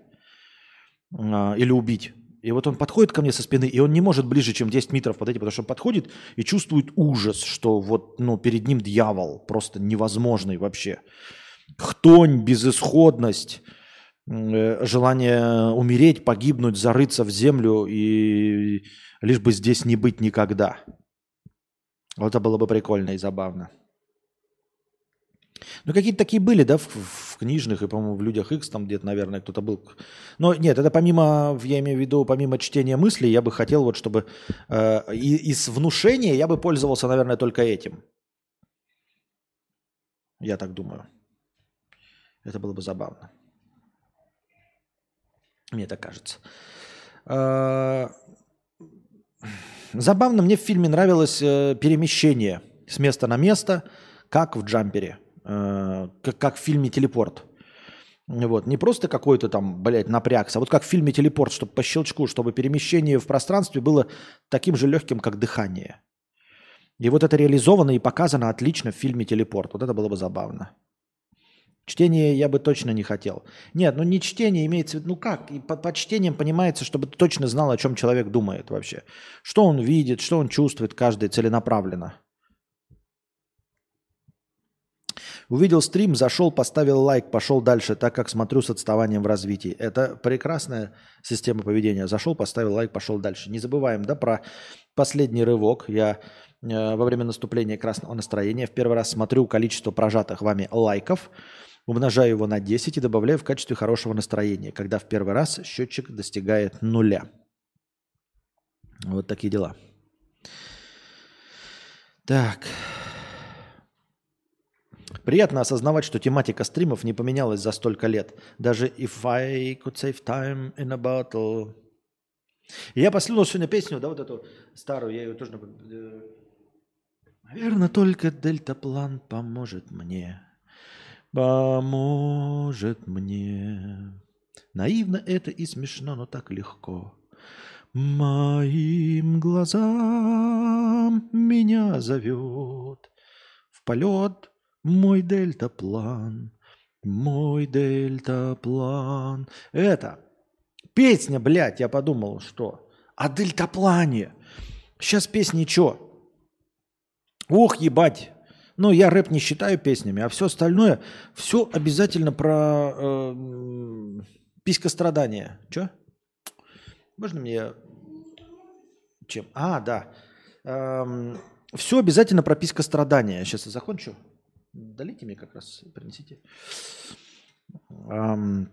э, или убить. И вот он подходит ко мне со спины, и он не может ближе, чем 10 метров подойти, потому что он подходит и чувствует ужас, что вот ну, перед ним дьявол, просто невозможный вообще. Хтонь, безысходность, желание умереть, погибнуть, зарыться в землю и лишь бы здесь не быть никогда. Вот это было бы прикольно и забавно. Ну, какие-то такие были, да, в, в книжных и, по-моему, в «Людях X там где-то, наверное, кто-то был. Но нет, это помимо, я имею в виду, помимо чтения мыслей, я бы хотел вот, чтобы э, из внушения я бы пользовался, наверное, только этим. Я так думаю. Это было бы забавно. Мне так кажется. А, забавно, мне в фильме нравилось э, перемещение с места на место, как в джампере, э, как, в фильме «Телепорт». Вот. Не просто какой-то там, блядь, напрягся, а вот как в фильме «Телепорт», чтобы по щелчку, чтобы перемещение в пространстве было таким же легким, как дыхание. И вот это реализовано и показано отлично в фильме «Телепорт». Вот это было бы забавно. Чтение я бы точно не хотел. Нет, ну не чтение имеется в виду, ну как, и по, по чтениям понимается, чтобы ты точно знал, о чем человек думает вообще. Что он видит, что он чувствует, каждый целенаправленно. Увидел стрим, зашел, поставил лайк, пошел дальше, так как смотрю с отставанием в развитии. Это прекрасная система поведения. Зашел, поставил лайк, пошел дальше. Не забываем, да, про последний рывок. Я э, во время наступления красного настроения в первый раз смотрю количество прожатых вами лайков – Умножаю его на 10 и добавляю в качестве хорошего настроения, когда в первый раз счетчик достигает нуля. Вот такие дела. Так. Приятно осознавать, что тематика стримов не поменялась за столько лет. Даже if I could save time in a bottle. И я послушал сегодня песню, да, вот эту старую, я ее тоже... Э, Наверное, только дельтаплан поможет мне поможет мне. Наивно это и смешно, но так легко. Моим глазам меня зовет в полет мой дельтаплан, мой дельтаплан. Это песня, блядь, я подумал, что о дельтаплане. Сейчас песни что? Ох, ебать, ну, я рэп не считаю песнями, а все остальное, все обязательно про э, писькострадание. Че? Можно мне... Чем? А, да. все обязательно прописка страдания. Сейчас я закончу. Долите мне как раз, принесите. Ам,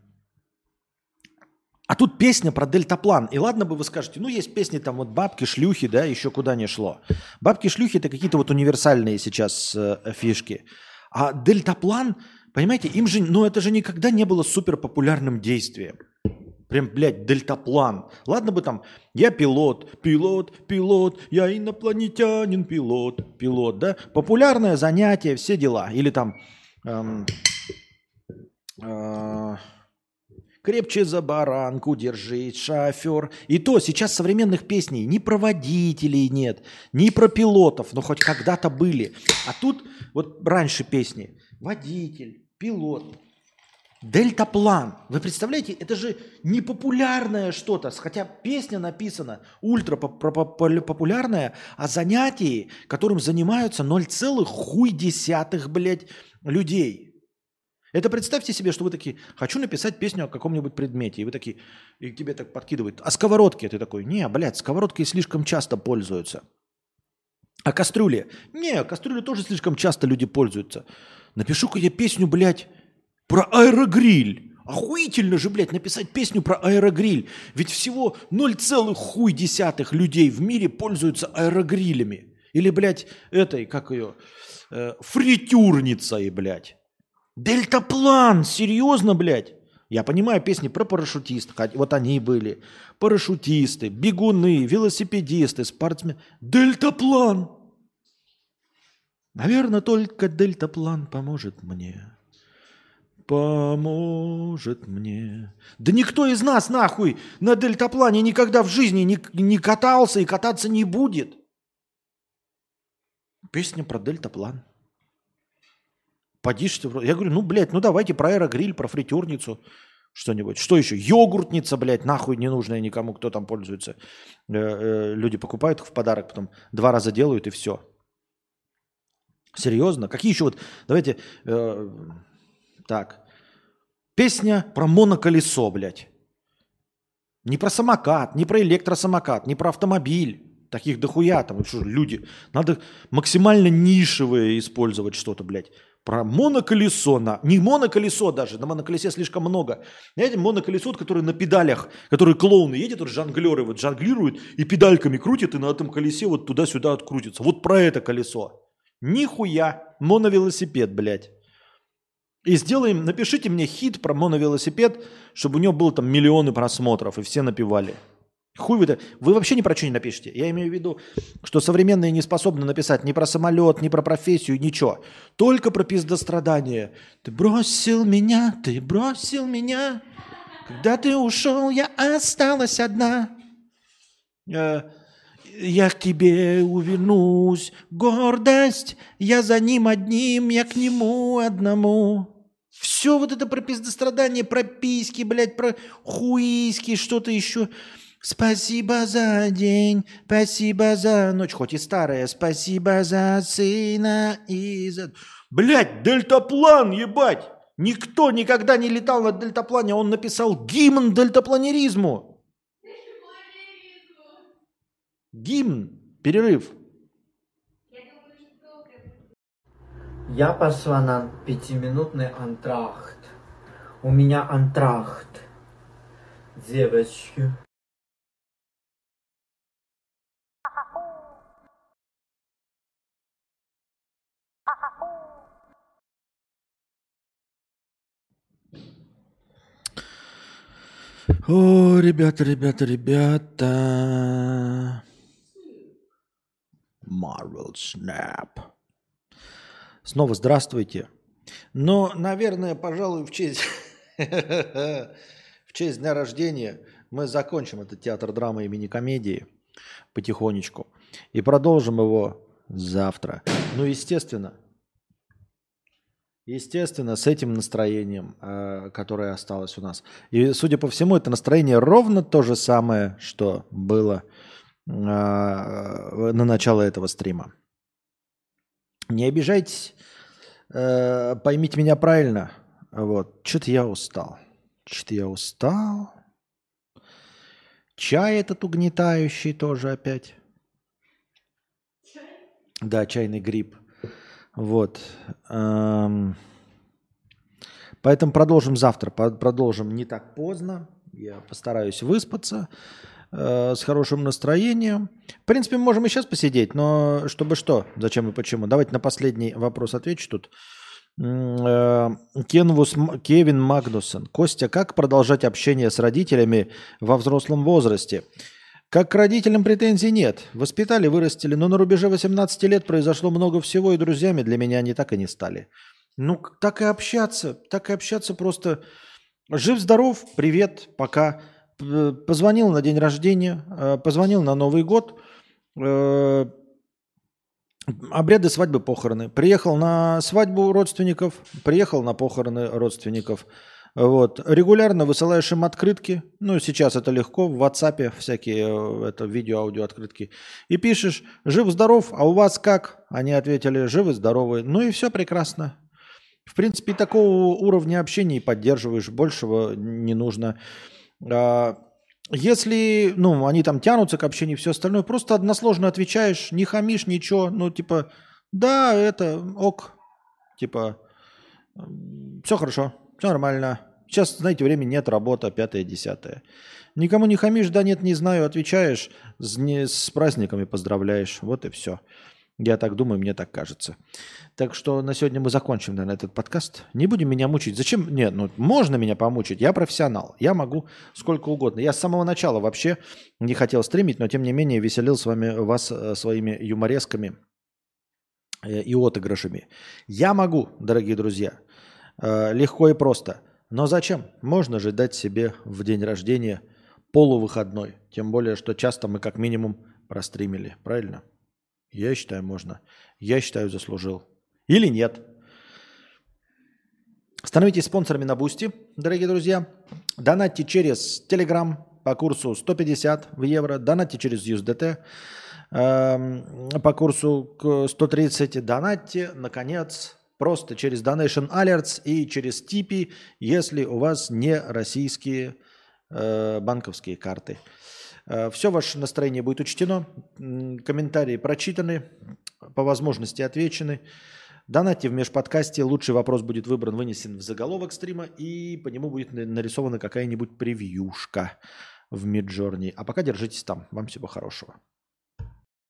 а тут песня про дельтаплан. И ладно бы вы скажете, ну есть песни там вот бабки, шлюхи, да, еще куда не шло. Бабки, шлюхи это какие-то вот универсальные сейчас э, фишки. А дельтаплан, понимаете, им же, ну это же никогда не было супер популярным действием. Прям, блядь, дельтаплан. Ладно бы там, я пилот, пилот, пилот, я инопланетянин, пилот, пилот, да? Популярное занятие, все дела. Или там... Эм, э, Крепче за баранку держись, шофер. И то сейчас современных песней ни про водителей нет, ни про пилотов, но хоть когда-то были. А тут вот раньше песни. Водитель, пилот, Дельтаплан. Вы представляете, это же не популярное что-то, хотя песня написана ультра популярная о занятии, которым занимаются 0, хуй десятых, блядь, людей. Это представьте себе, что вы такие, хочу написать песню о каком-нибудь предмете, и вы такие, и тебе так подкидывают, а сковородки? Ты такой, не, блядь, сковородкой слишком часто пользуются. А кастрюли? Не, кастрюли тоже слишком часто люди пользуются. Напишу-ка я песню, блядь, про аэрогриль. Охуительно же, блядь, написать песню про аэрогриль. Ведь всего 0, хуй десятых людей в мире пользуются аэрогрилями. Или, блядь, этой, как ее, э, фритюрницей, блядь. Дельтаплан, серьезно, блядь? Я понимаю песни про парашютистов, вот они были. Парашютисты, бегуны, велосипедисты, спортсмены. Дельтаплан! Наверное, только дельтаплан поможет мне поможет мне. Да никто из нас, нахуй, на дельтаплане никогда в жизни не, не катался и кататься не будет. Песня про дельтаплан. Поди, что... Я говорю, ну, блядь, ну давайте про аэрогриль, про фритюрницу что-нибудь. Что еще? Йогуртница, блядь, нахуй ненужная никому, кто там пользуется. Э -э люди покупают их в подарок, потом два раза делают и все. Серьезно? Какие еще вот... Давайте... Э так. Песня про моноколесо, блядь. Не про самокат, не про электросамокат, не про автомобиль. Таких дохуя там. Что, люди, надо максимально нишевое использовать что-то, блядь. Про моноколесо. На... Не моноколесо даже, на моноколесе слишком много. Знаете, моноколесо, которое на педалях, которые клоуны едет, вот жонглеры вот жонглируют и педальками крутят, и на этом колесе вот туда-сюда открутится. Вот про это колесо. Нихуя. Моновелосипед, блядь. И сделаем, напишите мне хит про моновелосипед, чтобы у него было там миллионы просмотров, и все напевали. Хуй вы. Вы вообще ни про что не напишите. Я имею в виду, что современные не способны написать ни про самолет, ни про профессию, ничего. Только про пиздострадание. Ты бросил меня, ты бросил меня. Когда ты ушел, я осталась одна. Э, я к тебе увернусь, гордость, я за ним одним, я к нему одному. Все вот это про пиздострадание, про письки, блядь, про хуиски, что-то еще. Спасибо за день, спасибо за ночь, хоть и старая. Спасибо за сына и за... Блядь, дельтаплан, ебать! Никто никогда не летал на дельтаплане, он написал гимн дельтапланеризму. Гимн. Перерыв. Я пошла на пятиминутный антрахт. У меня антрахт. Девочки. О, ребята, ребята, ребята. Marvel Snap. Снова здравствуйте. Но, наверное, пожалуй, в честь, в честь дня рождения мы закончим этот театр драмы имени комедии потихонечку и продолжим его завтра. Ну, естественно, естественно, с этим настроением, э, которое осталось у нас. И, судя по всему, это настроение ровно то же самое, что было а, на начало этого стрима. Не обижайтесь, э, поймите меня правильно. Вот, что-то я устал. Что-то я устал. Чай этот угнетающий тоже опять. Да, чайный гриб. Вот. Эм, Поэтому продолжим завтра. Продолжим не так поздно. Я постараюсь выспаться э, с хорошим настроением. В принципе, мы можем и сейчас посидеть, но чтобы что? Зачем и почему? Давайте на последний вопрос отвечу тут. Э, Кенвус Кевин Магнусон. Костя, как продолжать общение с родителями во взрослом возрасте? Как к родителям претензий нет. Воспитали, вырастили, но на рубеже 18 лет произошло много всего, и друзьями для меня они так и не стали. Ну, так и общаться, так и общаться просто. Жив-здоров, привет, пока. Позвонил на день рождения, э, позвонил на Новый год, э, обряды свадьбы, похороны. Приехал на свадьбу родственников, приехал на похороны родственников. Вот. Регулярно высылаешь им открытки. Ну, сейчас это легко. В WhatsApp всякие э, это, видео-аудио открытки. И пишешь, жив-здоров, а у вас как? Они ответили, живы-здоровы. Ну и все прекрасно. В принципе, такого уровня общения и поддерживаешь. Большего не нужно. А, Если, ну, они там тянутся к общению и все остальное, просто односложно отвечаешь, не хамишь ничего, ну, типа, да, это ок, типа, все хорошо, все нормально. Сейчас, знаете, времени нет, работа, пятое, десятое. Никому не хамишь, да нет, не знаю, отвечаешь, с, не, с праздниками поздравляешь, вот и все. Я так думаю, мне так кажется. Так что на сегодня мы закончим, наверное, этот подкаст. Не будем меня мучить. Зачем? Нет, ну можно меня помучить. Я профессионал. Я могу сколько угодно. Я с самого начала вообще не хотел стримить, но тем не менее веселил с вами вас э, своими юморесками э, и отыгрышами. Я могу, дорогие друзья, легко и просто. Но зачем? Можно же дать себе в день рождения полувыходной. Тем более, что часто мы как минимум простримили. Правильно? Я считаю, можно. Я считаю, заслужил. Или нет. Становитесь спонсорами на Boosty, дорогие друзья. Донатьте через Telegram по курсу 150 в евро. Донатьте через USDT эм, по курсу к 130. Донатьте, наконец, просто через Donation Alerts и через Типи, если у вас не российские э, банковские карты. Все ваше настроение будет учтено, комментарии прочитаны, по возможности отвечены. Донатьте в межподкасте, лучший вопрос будет выбран, вынесен в заголовок стрима, и по нему будет на- нарисована какая-нибудь превьюшка в Миджорни. А пока держитесь там. Вам всего хорошего.